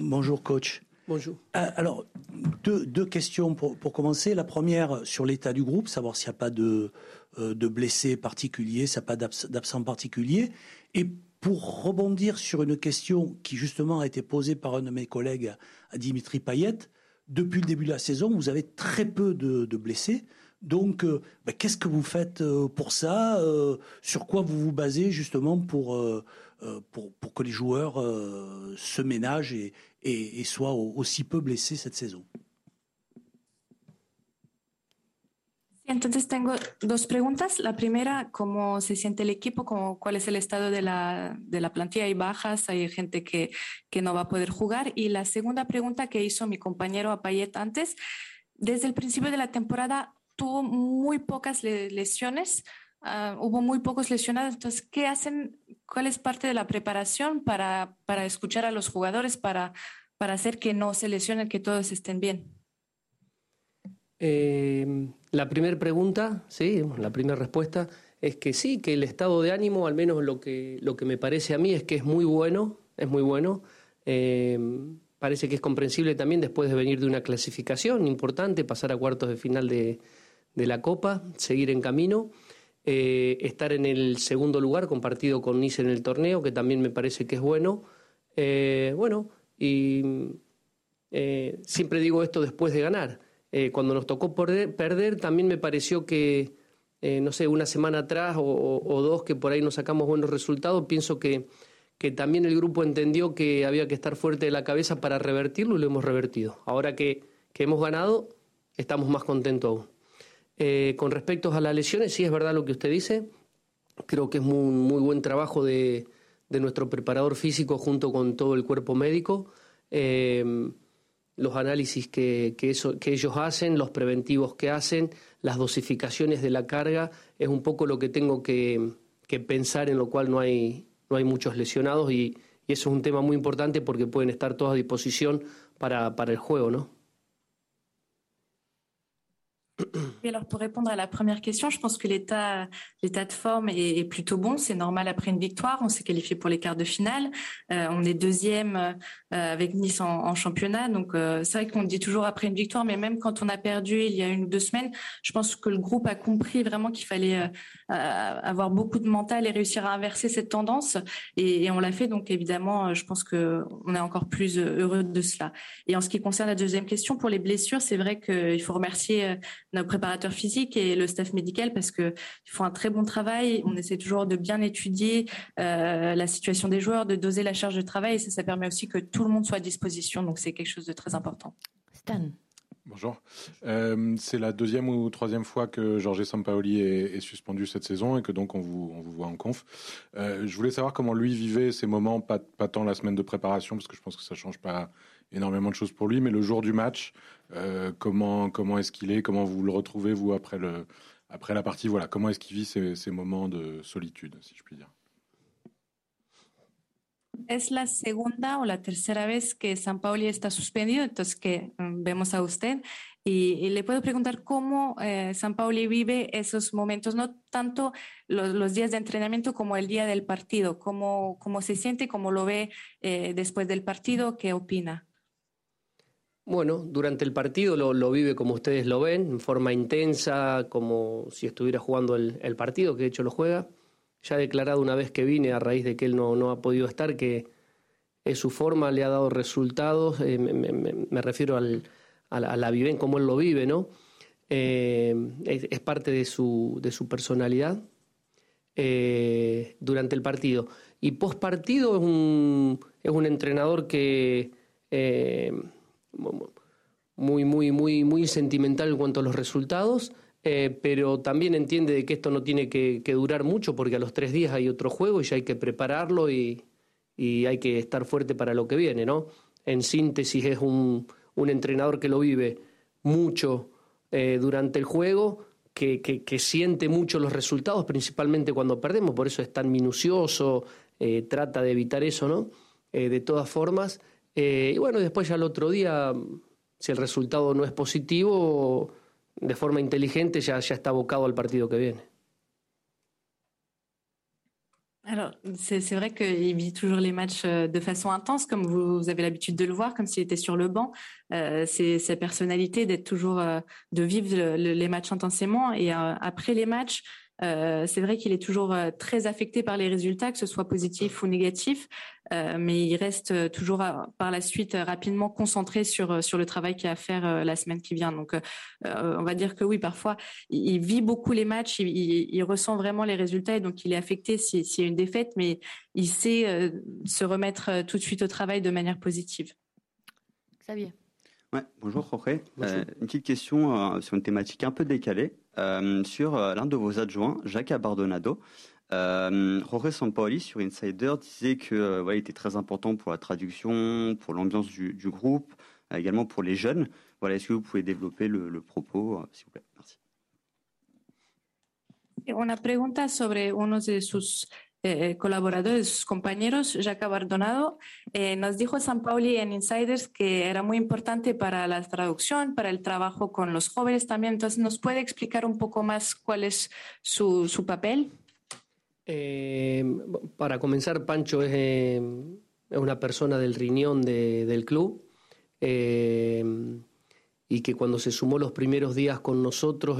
Bonjour coach. Bonjour. Euh, alors, deux, questions pour, commencer. La première sur l'état du groupe, savoir s'il n'y a pas de, euh, de blessés particuliers, s'il n'y a pas d'absents particuliers. Et pour rebondir sur une question qui justement a été posée par un de mes collègues, à Dimitri Payet, depuis le début de la saison, vous avez très peu de, blessés. Donc, euh, ben, qu'est-ce que vous faites euh, pour ça euh, Sur quoi vous vous basez justement pour, pour, pour, que les joueurs se ménagent et, et soient aussi peu blessés cette saison Entonces tengo dos preguntas. La primera, ¿cómo se siente el equipo? ¿Cuál es el estado de la, de la plantilla? ¿Hay bajas? ¿Hay gente que, que, no va a poder jugar? Y la segunda pregunta que hizo mi compañero Apayet antes, desde el principio de la temporada tuvo muy pocas lesiones, ah, hubo muy pocos lesionados. Entonces, ¿qué hacen? ¿Cuál es parte de la preparación para, para escuchar a los jugadores, para, para hacer que no se lesionen, que todos estén bien? Eh, la primera pregunta, sí, la primera respuesta es que sí, que el estado de ánimo, al menos lo que, lo que me parece a mí, es que es muy bueno, es muy bueno. Eh, parece que es comprensible también después de venir de una clasificación importante, pasar a cuartos de final de, la Copa, seguir en camino. Eh, estar en el segundo lugar compartido con Nice en el torneo, que también me parece que es bueno. bueno, y siempre digo esto después de ganar. Eh, cuando nos tocó perder, también me pareció que, eh, no sé, una semana atrás o, dos que por ahí nos sacamos buenos resultados, pienso que, que también el grupo entendió que había que estar fuerte de la cabeza para revertirlo y lo hemos revertido. Ahora que, que hemos ganado, estamos más contentos aún. Eh, con respecto a las lesiones, sí es verdad lo que usted dice. Creo que es muy, muy buen trabajo de, nuestro preparador físico junto con todo el cuerpo médico los análisis que, ellos hacen, los preventivos que hacen, las dosificaciones de la carga, es un poco lo que tengo que, pensar en lo cual no hay, muchos lesionados y, y, eso es un tema muy importante porque pueden estar todos a disposición para, para el juego, ¿no? Alors pour répondre à la première question, je pense que l'état de forme est, plutôt bon. C'est normal après une victoire. On s'est qualifié pour les quarts de finale. Euh, on est deuxième euh, avec Nice en, championnat. Donc euh, c'est vrai qu'on dit toujours après une victoire, mais même quand on a perdu il y a une ou deux semaines, je pense que le groupe a compris vraiment qu'il fallait avoir beaucoup de mental et réussir à inverser cette tendance. Et on l'a fait. Donc évidemment, je pense que on est encore plus heureux de cela. Et en ce qui concerne la deuxième question, pour les blessures, c'est vrai qu'il faut remercier nos préparateurs physiques et le staff médical parce qu'ils font un très bon travail. On essaie toujours de bien étudier euh, la situation des joueurs, de doser la charge de travail et ça, ça permet aussi que tout le monde soit à disposition. Donc c'est quelque chose de très important. Stan. Bonjour. Euh, c'est la deuxième ou troisième fois que Jorge Sampaoli est, est, suspendu cette saison et que donc on vous, on vous voit en conf. Euh, je voulais savoir comment lui vivait ces moments, pas, pas tant la semaine de préparation, parce que je pense que ça change pas énormément de choses pour lui, mais le jour du match, euh, comment, comment est-ce qu'il est Comment vous le retrouvez, vous, après, le, après la partie voilà, Comment est-ce qu'il vit ces, ces, moments de solitude, si je puis dire? Es la segunda o la tercera vez que San Pauli está suspendido, entonces que mm, vemos a usted. Y, y le puedo preguntar cómo eh, San Pauli vive esos momentos, no tanto los, los, días de entrenamiento como el día del partido, cómo, cómo se siente, cómo lo ve eh, después del partido, qué opina? Bueno, durante el partido lo, vive como ustedes lo ven, en forma intensa, como si estuviera jugando el, partido, que de hecho lo juega. Ya he declarado una vez que vine, a raíz de que él no, no ha podido estar, que es su forma, le ha dado resultados, eh, me, refiero al, a, la, a viven como él lo vive, ¿no? Eh, es, parte de su, de su personalidad eh, durante el partido. Y post partido es un, es un entrenador que muy, muy, muy, muy sentimental en cuanto a los resultados, eh, pero también entiende de que esto no tiene que, durar mucho porque a los tres días hay otro juego y ya hay que prepararlo y, hay que estar fuerte para lo que viene, ¿no? En síntesis es un, un entrenador que lo vive mucho eh, durante el juego, que, que, siente mucho los resultados, principalmente cuando perdemos, por eso es tan minucioso, eh, trata de evitar eso, ¿no? de todas formas, eh, y bueno, después ya el otro día, si el resultado no es positivo, de forma inteligente ya, ya está abocado al partido que viene. alors, c'est vrai qu'il vit toujours les matchs euh, de façon intense, comme vous, avez l'habitude de le voir, comme s'il était sur le banc. Euh, c'est sa personnalité d'être toujours, euh, de vivre les matchs intensément. Et euh, après les matchs, euh, c'est vrai qu'il est toujours euh, très affecté par les résultats, que ce soit positif ou négatif, euh, mais il reste toujours par la suite rapidement concentré sur sur le travail qu'il a à faire la semaine qui vient. Donc, on va dire que oui, parfois il, vit beaucoup les matchs, il, il, ressent vraiment les résultats et donc il est affecté s'il y a une défaite, mais il sait se remettre tout de suite au travail de manière positive. Xavier. Ouais, bonjour Jorge. Euh, une petite question euh, sur une thématique un peu décalée. Euh, sur euh, l'un de vos adjoints, Jacques Abardonado, euh, Jorge Sampaoli sur Insider disait que voilà, il était très important pour la traduction, pour l'ambiance du, du, groupe, également pour les jeunes. Voilà, est-ce que vous pouvez développer le, le propos, s'il vous plaît? Merci. Una pregunta sobre uno de sus eh, colaboradores, compañeros, Jacques Abardonado, eh, nos dijo San Pauli en Insiders que era muy importante para la traducción, para el trabajo con los jóvenes también. Entonces, ¿nos puede explicar un poco más cuál es su, papel? Eh, para comenzar, Pancho es, eh, es, una persona del riñón de, del club y que cuando se sumó los primeros días con nosotros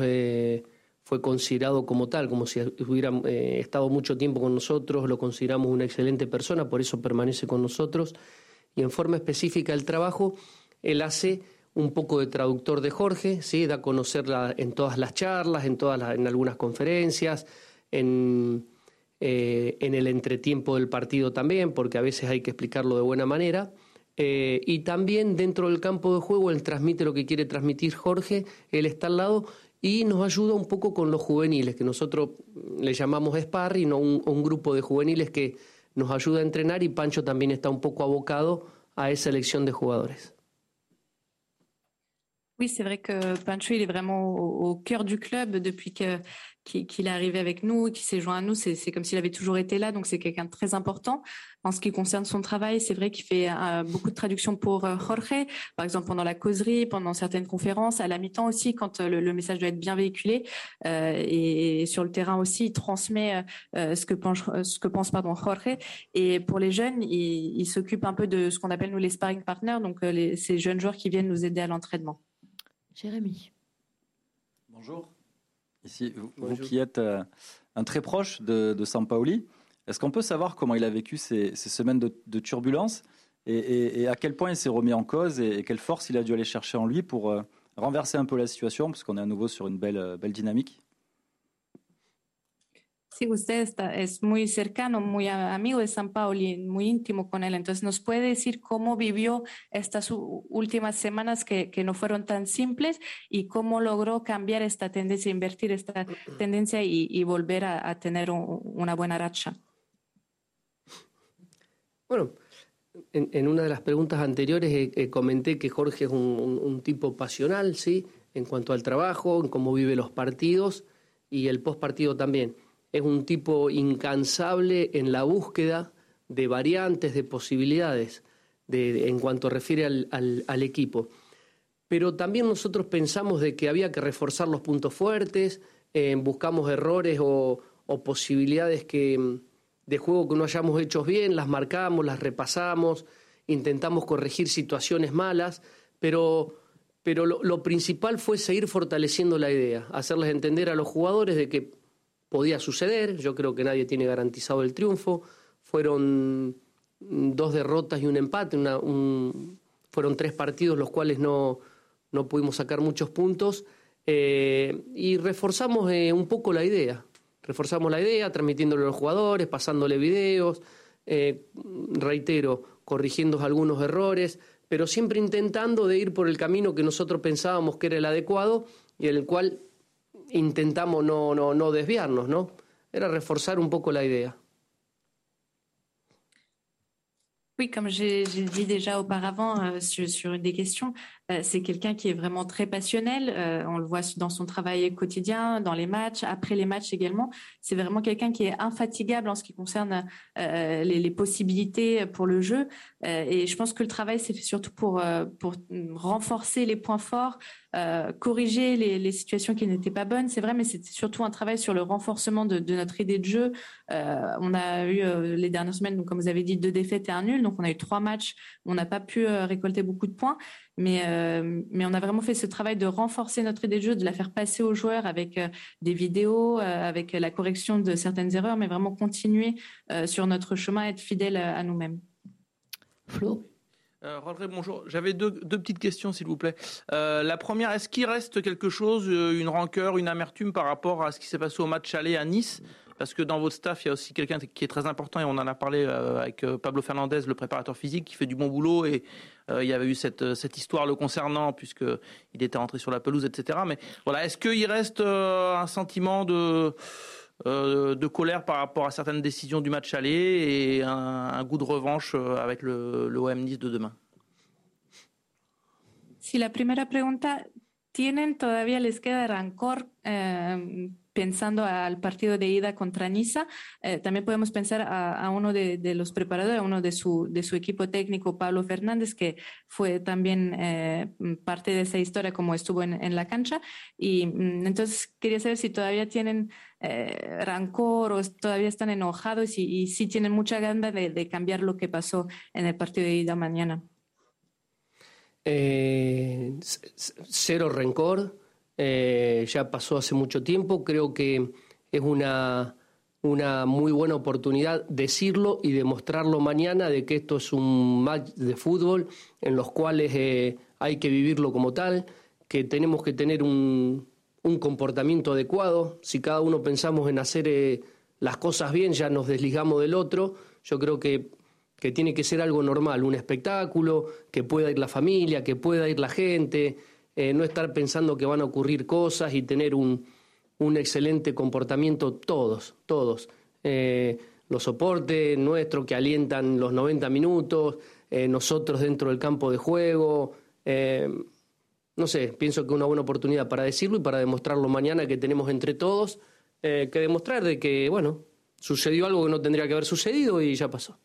fue considerado como tal, como si hubiera eh, estado mucho tiempo con nosotros, lo consideramos una excelente persona, por eso permanece con nosotros. Y en forma específica el trabajo, él hace un poco de traductor de Jorge, ¿sí? da a conocerla en todas las charlas, en, todas las, en algunas conferencias, en, eh, en el entretiempo del partido también, porque a veces hay que explicarlo de buena manera. Eh, y también dentro del campo de juego él transmite lo que quiere transmitir Jorge, él está al lado y nos ayuda un poco con los juveniles, que nosotros le llamamos sparring, un, un, grupo de juveniles que nos ayuda a entrenar y Pancho también está un poco abocado a esa elección de jugadores. Oui, c'est vrai que Pancho, il est vraiment au, cœur du club depuis que qu'il est arrivé avec nous, qu'il s'est joint à nous. C'est comme s'il avait toujours été là. Donc, c'est quelqu'un de très important. En ce qui concerne son travail, c'est vrai qu'il fait euh, beaucoup de traductions pour euh, Jorge, par exemple pendant la causerie, pendant certaines conférences, à la mi-temps aussi, quand euh, le, le, message doit être bien véhiculé. Et, et, sur le terrain aussi, il transmet ce que pense, ce que pense pardon, Jorge. Et pour les jeunes, il, il s'occupe un peu de ce qu'on appelle nous les sparring partners, donc les, ces jeunes joueurs qui viennent nous aider à l'entraînement. Jérémy. Bonjour. Ici, vous, vous qui êtes euh, un très proche de, de Sampaoli, est-ce qu'on peut savoir comment il a vécu ces, ces semaines de, de turbulence et, et, et, à quel point il s'est remis en cause et, et, quelle force il a dû aller chercher en lui pour euh, renverser un peu la situation, parce qu'on est à nouveau sur une belle, euh, belle dynamique? Sí, usted es muy cercano, muy amigo de San Pauli, muy íntimo con él. Entonces, ¿nos puede decir cómo vivió estas últimas semanas que, no fueron tan simples y cómo logró cambiar esta tendencia, invertir esta tendencia y, volver a, tener un, una buena racha? Bueno, en, una de las preguntas anteriores eh, eh, comenté que Jorge es un, un, tipo pasional, ¿sí? En cuanto al trabajo, en cómo vive los partidos y el post partido también es un tipo incansable en la búsqueda de variantes, de posibilidades, de, en cuanto refiere al, equipo. Pero también nosotros pensamos de que había que reforzar los puntos fuertes, eh, buscamos errores o, posibilidades que, de juego que no hayamos hecho bien, las marcamos, las repasamos, intentamos corregir situaciones malas, pero, pero lo principal fue seguir fortaleciendo la idea, hacerles entender a los jugadores de que podía suceder, yo creo que nadie tiene garantizado el triunfo, fueron dos derrotas y un empate, una, un, fueron tres partidos los cuales no, no pudimos sacar muchos puntos. Eh, y reforzamos eh, un poco la idea, reforzamos la idea transmitiéndole a los jugadores, pasándole videos, eh, reitero, corrigiendo algunos errores, pero siempre intentando de ir por el camino que nosotros pensábamos que era el adecuado y en el cual intentamos no, no, no desviarnos, ¿no? Era reforzar un poco la idea. Oui, comme j'ai dit déjà auparavant euh, sur, sur, des questions, euh, c'est quelqu'un qui est vraiment très passionnel. Euh, on le voit dans son travail quotidien, dans les matchs, après les matchs également. C'est vraiment quelqu'un qui est infatigable en ce qui concerne les, possibilités pour le jeu. Euh, et je pense que le travail, c'est surtout pour, euh, pour renforcer les points forts, euh, corriger les, les, situations qui n'étaient pas bonnes, c'est vrai, mais c'est surtout un travail sur le renforcement de, de notre idée de jeu. on a eu les dernières semaines, donc, comme vous avez dit, deux défaites et un nul, donc on a eu trois matchs, on n'a pas pu récolter beaucoup de points, mais, mais on a vraiment fait ce travail de renforcer notre idée de jeu, de la faire passer aux joueurs avec des vidéos, avec la correction de certaines erreurs, mais vraiment continuer sur notre chemin, être fidèle à nous-mêmes. Flo? Euh, bonjour. J'avais deux, petites questions, s'il vous plaît. Euh, la première, est-ce qu'il reste quelque chose, euh, une rancœur, une amertume par rapport à ce qui s'est passé au match aller à Nice? Parce que dans votre staff, il y a aussi quelqu'un qui est très important, et on en a parlé avec Pablo Fernandez, le préparateur physique, qui fait du bon boulot, et il y avait eu cette, cette histoire le concernant, puisqu'il était rentré sur la pelouse, etc. Mais voilà, est-ce qu'il reste un sentiment de euh, de colère par rapport à certaines décisions du match aller et un, goût de revanche euh, avec le, le OM Nice de demain. Si la primera pregunta, ¿tienen todavía les queda rancor eh, pensando al partido de ida contra Niza, eh, también podemos pensar a, uno de, los preparadores, a uno de su, equipo técnico, Pablo Fernández, que fue también eh, parte de esa historia como estuvo en, la cancha. Y mm, entonces quería saber si todavía tienen eh, rancor o todavía están enojados y, si tienen mucha gana de, de, cambiar lo que pasó en el partido de ida mañana. cero rencor. Eh, ya pasó hace mucho tiempo, creo que es una, una muy buena oportunidad decirlo y demostrarlo mañana de que esto es un match de fútbol en los cuales eh, hay que vivirlo como tal, que tenemos que tener un, un, comportamiento adecuado. Si cada uno pensamos en hacer eh, las cosas bien, ya nos desligamos del otro. Yo creo que, que tiene que ser algo normal, un espectáculo, que pueda ir la familia, que pueda ir la gente. Eh, no estar pensando que van a ocurrir cosas y tener un, un excelente comportamiento todos, todos. Eh, los soportes nuestros que alientan los 90 minutos, eh, nosotros dentro del campo de juego. no sé, pienso que una buena oportunidad para decirlo y para demostrarlo mañana que tenemos entre todos que demostrar de que, bueno, sucedió algo que no tendría que haber sucedido y ya pasó.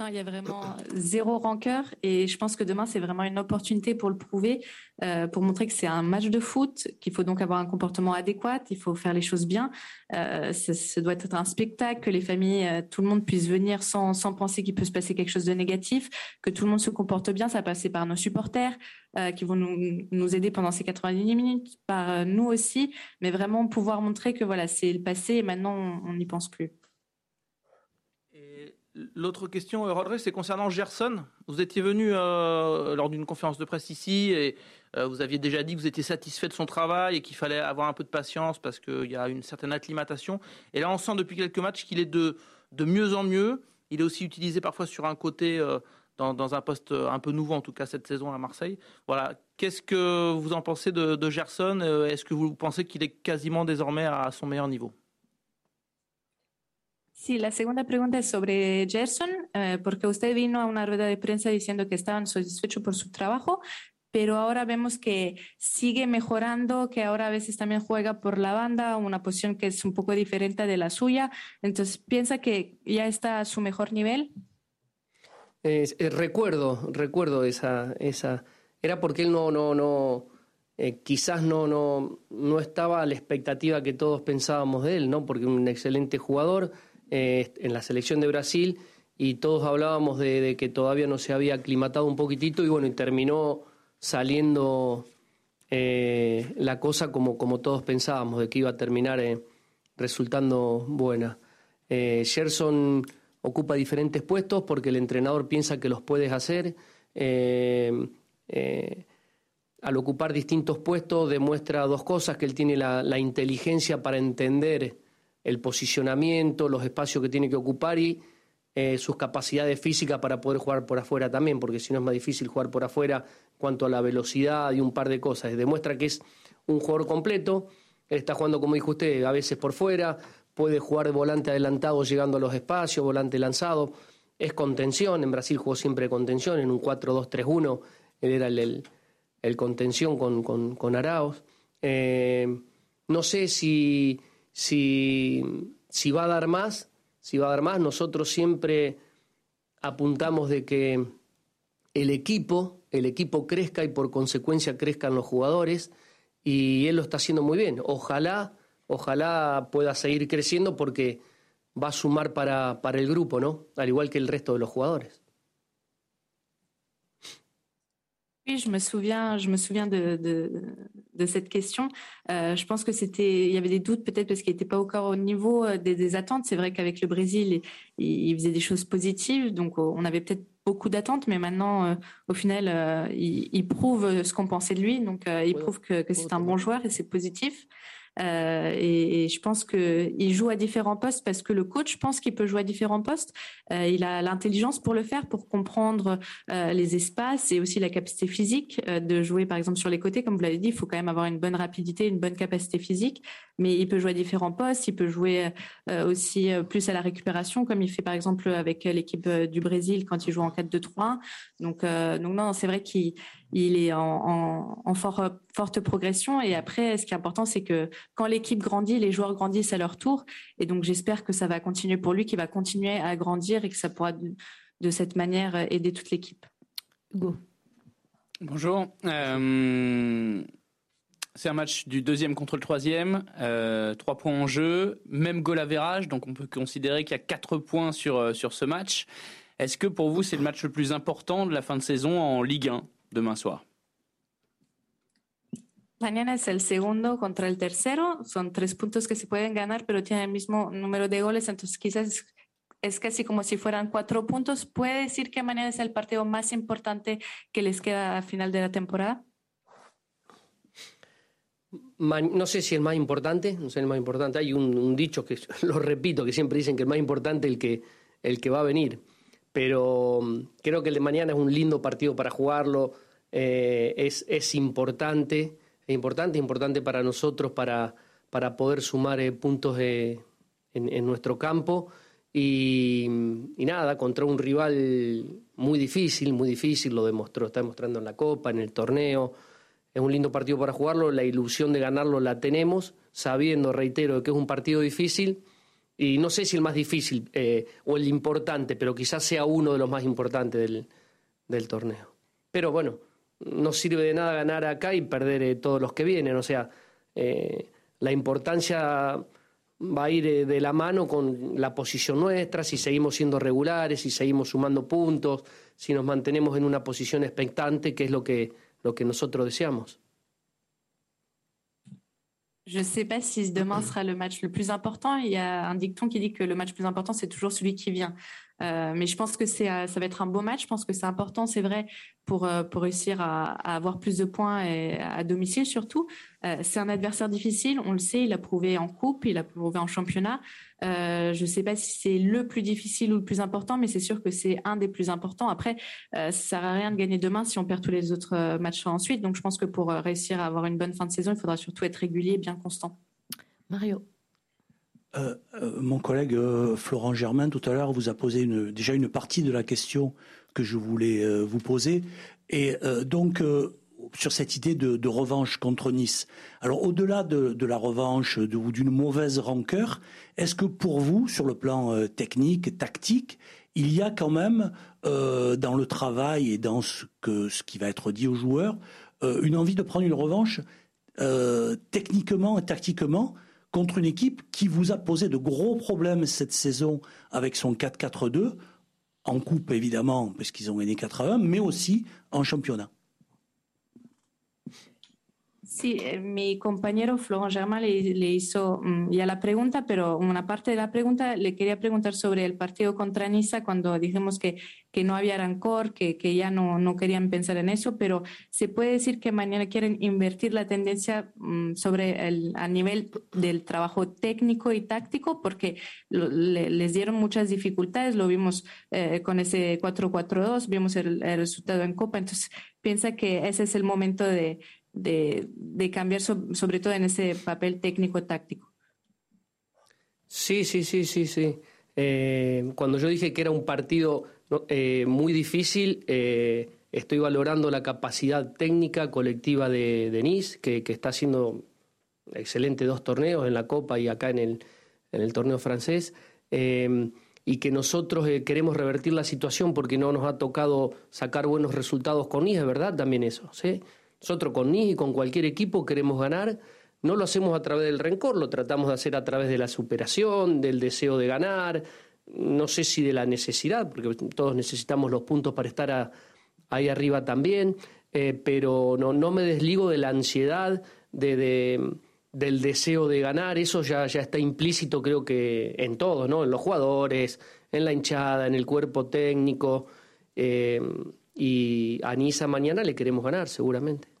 Non, il y a vraiment zéro rancœur et je pense que demain c'est vraiment une opportunité pour le prouver, euh, pour montrer que c'est un match de foot, qu'il faut donc avoir un comportement adéquat, il faut faire les choses bien. Euh, ça, doit être un spectacle, que les familles, euh, tout le monde puisse venir sans, sans penser qu'il peut se passer quelque chose de négatif, que tout le monde se comporte bien. Ça passer par nos supporters euh, qui vont nous, nous, aider pendant ces 90 minutes, par euh, nous aussi, mais vraiment pouvoir montrer que voilà c'est le passé et maintenant on n'y pense plus. L'autre question, euh, Rodriguez, c'est concernant Gerson. Vous étiez venu euh, lors d'une conférence de presse ici et euh, vous aviez déjà dit que vous étiez satisfait de son travail et qu'il fallait avoir un peu de patience parce qu'il y a une certaine acclimatation. Et là, on sent depuis quelques matchs qu'il est de, mieux en mieux. Il est aussi utilisé parfois sur un côté, dans, un poste un peu nouveau, en tout cas cette saison à Marseille. Voilà. Qu'est-ce que vous en pensez de, de Gerson? Est-ce que vous pensez qu'il est quasiment désormais à son meilleur niveau? Sí, la segunda pregunta es sobre Gerson, eh, porque usted vino a una rueda de prensa diciendo que estaban satisfechos por su trabajo, pero ahora vemos que sigue mejorando, que ahora a veces también juega por la banda, una posición que es un poco diferente de la suya. Entonces, ¿piensa que ya está a su mejor nivel? Eh, recuerdo, recuerdo esa, esa. Era porque él no, no, no, eh, quizás no, no, no estaba a la expectativa que todos pensábamos de él, ¿no? Porque un excelente jugador eh, en la selección de Brasil y todos hablábamos de, que todavía no se había aclimatado un poquitito y bueno, y terminó saliendo eh, la cosa como, como todos pensábamos, de que iba a terminar eh, resultando buena. Gerson ocupa diferentes puestos porque el entrenador piensa que los puedes hacer. al ocupar distintos puestos demuestra dos cosas, que él tiene la, la inteligencia para entender el posicionamiento, los espacios que tiene que ocupar y eh, sus capacidades físicas para poder jugar por afuera también, porque si no es más difícil jugar por afuera cuanto a la velocidad y un par de cosas. Demuestra que es un jugador completo, está jugando, como dijo usted, a veces por fuera, puede jugar de volante adelantado llegando a los espacios, volante lanzado, es contención, en Brasil jugó siempre contención, en un 4-2-3-1, él era el, el, contención con, con, con. Eh, no sé si si, si va a dar más, si va a dar más, nosotros siempre apuntamos de que el equipo, el equipo crezca y por consecuencia crezcan los jugadores y él lo está haciendo muy bien. Ojalá, ojalá pueda seguir creciendo porque va a sumar para, para el grupo, ¿no? Al igual que el resto de los jugadores. Oui, je me souviens, je me souviens de, de, de cette question. Euh, je pense que c'était, il y avait des doutes peut-être parce qu'il n'était pas encore au niveau euh, des, des attentes. C'est vrai qu'avec le Brésil, il, il, faisait des choses positives, donc euh, on avait peut-être beaucoup d'attentes, mais maintenant, euh, au final, euh, il, il, prouve ce qu'on pensait de lui. Donc, il prouve que, que c'est un bon joueur et c'est positif. Euh, et, je pense qu'il joue à différents postes parce que le coach pense qu'il peut jouer à différents postes. Euh, il a l'intelligence pour le faire, pour comprendre euh, les espaces et aussi la capacité physique de jouer par exemple sur les côtés. Comme vous l'avez dit, il faut quand même avoir une bonne rapidité, une bonne capacité physique. Mais il peut jouer à différents postes. Il peut jouer euh, aussi plus à la récupération, comme il fait par exemple avec l'équipe du Brésil quand il joue en 4-2-3. Donc, donc non, c'est vrai qu'il il est en, en, en fort, forte progression. Et après, ce qui est important, c'est que quand l'équipe grandit, les joueurs grandissent à leur tour. Et donc, j'espère que ça va continuer pour lui, qu'il va continuer à grandir et que ça pourra de, de cette manière aider toute l'équipe. Go. Bonjour. Euh, c'est un match du deuxième contre le troisième. Euh, trois points en jeu, même goal average. Donc, on peut considérer qu'il y a quatre points sur, sur ce match. Est-ce que pour vous, c'est le match le plus important de la fin de saison en Ligue 1 demain soir? Mañana es el segundo contra el tercero. Son tres puntos que se pueden ganar, pero tienen el mismo número de goles. Entonces, quizás es casi como si fueran cuatro puntos. ¿Puede decir que mañana es el partido más importante que les queda a final de la temporada? No sé si el más importante, no sé el más importante. Hay un, dicho que lo repito, que siempre dicen que el más importante es el que, el que va a venir. Pero creo que el de mañana es un lindo partido para jugarlo. Eh, es, es importante es importante, importante para nosotros para, para poder sumar eh, puntos eh, en, nuestro campo. Y, y, nada, contra un rival muy difícil, muy difícil, lo demostró, está demostrando en la Copa, en el torneo. Es un lindo partido para jugarlo, la ilusión de ganarlo la tenemos, sabiendo, reitero, que es un partido difícil. Y no sé si el más difícil eh, o el importante, pero quizás sea uno de los más importantes del, torneo. Pero bueno, no sirve de nada ganar acá y perder eh, todos los que vienen. O sea, eh, la importancia va a ir de la mano con la posición nuestra, si seguimos siendo regulares, si seguimos sumando puntos, si nos mantenemos en una posición expectante, que es lo que, lo que nosotros deseamos. Je ne sais pas si demain sera le match le plus important. Il y a un dicton qui dit que le match le plus important, c'est toujours celui qui vient. Euh, mais je pense que c'est, ça va être un beau match. Je pense que c'est important, c'est vrai, pour, pour réussir à, avoir plus de points et à domicile surtout. Euh, c'est un adversaire difficile, on le sait, il a prouvé en coupe, il a prouvé en championnat. Euh, je ne sais pas si c'est le plus difficile ou le plus important, mais c'est sûr que c'est un des plus importants. Après, euh, ça ne sert à rien de gagner demain si on perd tous les autres matchs ensuite. Donc je pense que pour réussir à avoir une bonne fin de saison, il faudra surtout être régulier et bien constant. Mario. Euh, euh, mon collègue euh, Florent Germain tout à l'heure vous a posé déjà une partie de la question que je voulais vous poser. Et donc, sur cette idée de, revanche contre Nice. Alors, au-delà de, la revanche ou d'une mauvaise rancœur, est-ce que pour vous, sur le plan technique, tactique, il y a quand même, dans le travail et dans ce qui va être dit aux joueurs, une envie de prendre une revanche techniquement et tactiquement contre une équipe qui vous a posé de gros problèmes cette saison avec son 4-4-2, en coupe évidemment, parce qu'ils ont gagné 4 1, mais aussi en championnat. Sí, mi compañero Florent Germain le, le, hizo ya la pregunta, pero una parte de la pregunta le quería preguntar sobre el partido contra Niza cuando dijimos que, que no había rancor, que, que ya no, no, querían pensar en eso, pero se puede decir que mañana quieren invertir la tendencia um, sobre el a nivel del trabajo técnico y táctico, porque lo, le, les dieron muchas dificultades, lo vimos eh, con ese 4-4-2, vimos el, el resultado en Copa, entonces piensa que ese es el momento de de, de cambiar so, sobre todo en ese papel técnico-táctico. Sí, sí, sí, sí, sí. Eh, cuando yo dije que era un partido eh, muy difícil, eh, estoy valorando la capacidad técnica colectiva de Denis, que, que, está haciendo excelente dos torneos en la Copa y acá en el, en el torneo francés. y que nosotros queremos revertir la situación porque no nos ha tocado sacar buenos resultados con NIS, es verdad también eso. ¿sí? Nosotros con NIS y con cualquier equipo queremos ganar, no lo hacemos a través del rencor, lo tratamos de hacer a través de la superación, del deseo de ganar, no sé si de la necesidad, porque todos necesitamos los puntos para estar ahí arriba también, eh, pero no, no me desligo de la ansiedad, de del deseo de ganar, eso ya, está implícito creo que en todo, ¿no? En los jugadores, en la hinchada, en el cuerpo técnico. Eh, y a Niza mañana le queremos ganar, seguramente.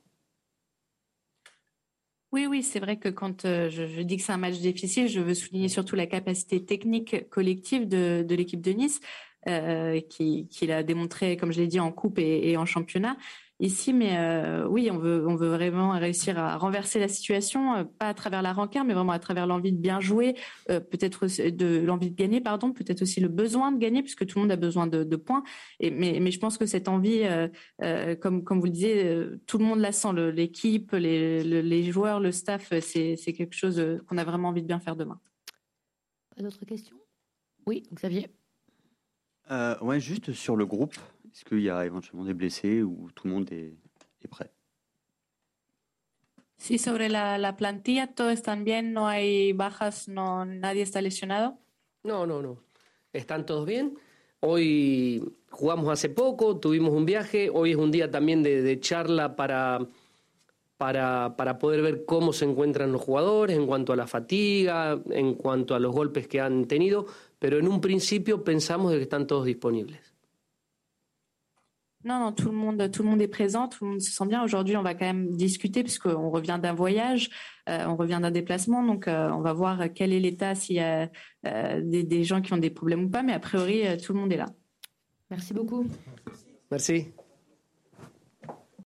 Oui, oui, c'est vrai que quand euh, je, dis que c'est un match difficile, je veux souligner surtout la capacité technique collective de, l'équipe de Nice, euh, qui, l'a démontré, comme je l'ai dit, en coupe et en championnat ici, mais euh, oui, on veut, on veut vraiment réussir à renverser la situation, euh, pas à travers la rancœur, mais vraiment à travers l'envie de bien jouer, euh, peut-être de l'envie de gagner, pardon, peut-être aussi le besoin de gagner, puisque tout le monde a besoin de, de points. Et, mais, mais je pense que cette envie, euh, comme, comme vous le disiez, tout le monde la sent, l'équipe, les, les, joueurs, le staff, c'est quelque chose qu'on a vraiment envie de bien faire demain. Pas d'autres questions? Oui, Xavier? ouais, juste sur le groupe. Est-ce qu'il y a éventuellement des blessés ou tout le monde est, est prêt Sí, sobre la, la, plantilla, ¿todo están bien? ¿No hay bajas? No, ¿Nadie está lesionado? No, no, no. Están todos bien. Hoy jugamos hace poco, tuvimos un viaje. Hoy es un día también de, de charla para, para, para, poder ver cómo se encuentran los jugadores en cuanto a la fatiga, en cuanto a los golpes que han tenido. Pero en un principio pensamos de que están todos disponibles. Non, non, tout le monde, tout le monde est présent, tout le monde se sent bien. Aujourd'hui, on va quand même discuter puisqu'on revient d'un voyage, euh, on revient d'un déplacement, donc euh, on va voir quel est l'état, s'il y a euh, des, des, gens qui ont des problèmes ou pas. Mais a priori, euh, tout le monde est là. Merci beaucoup. Merci.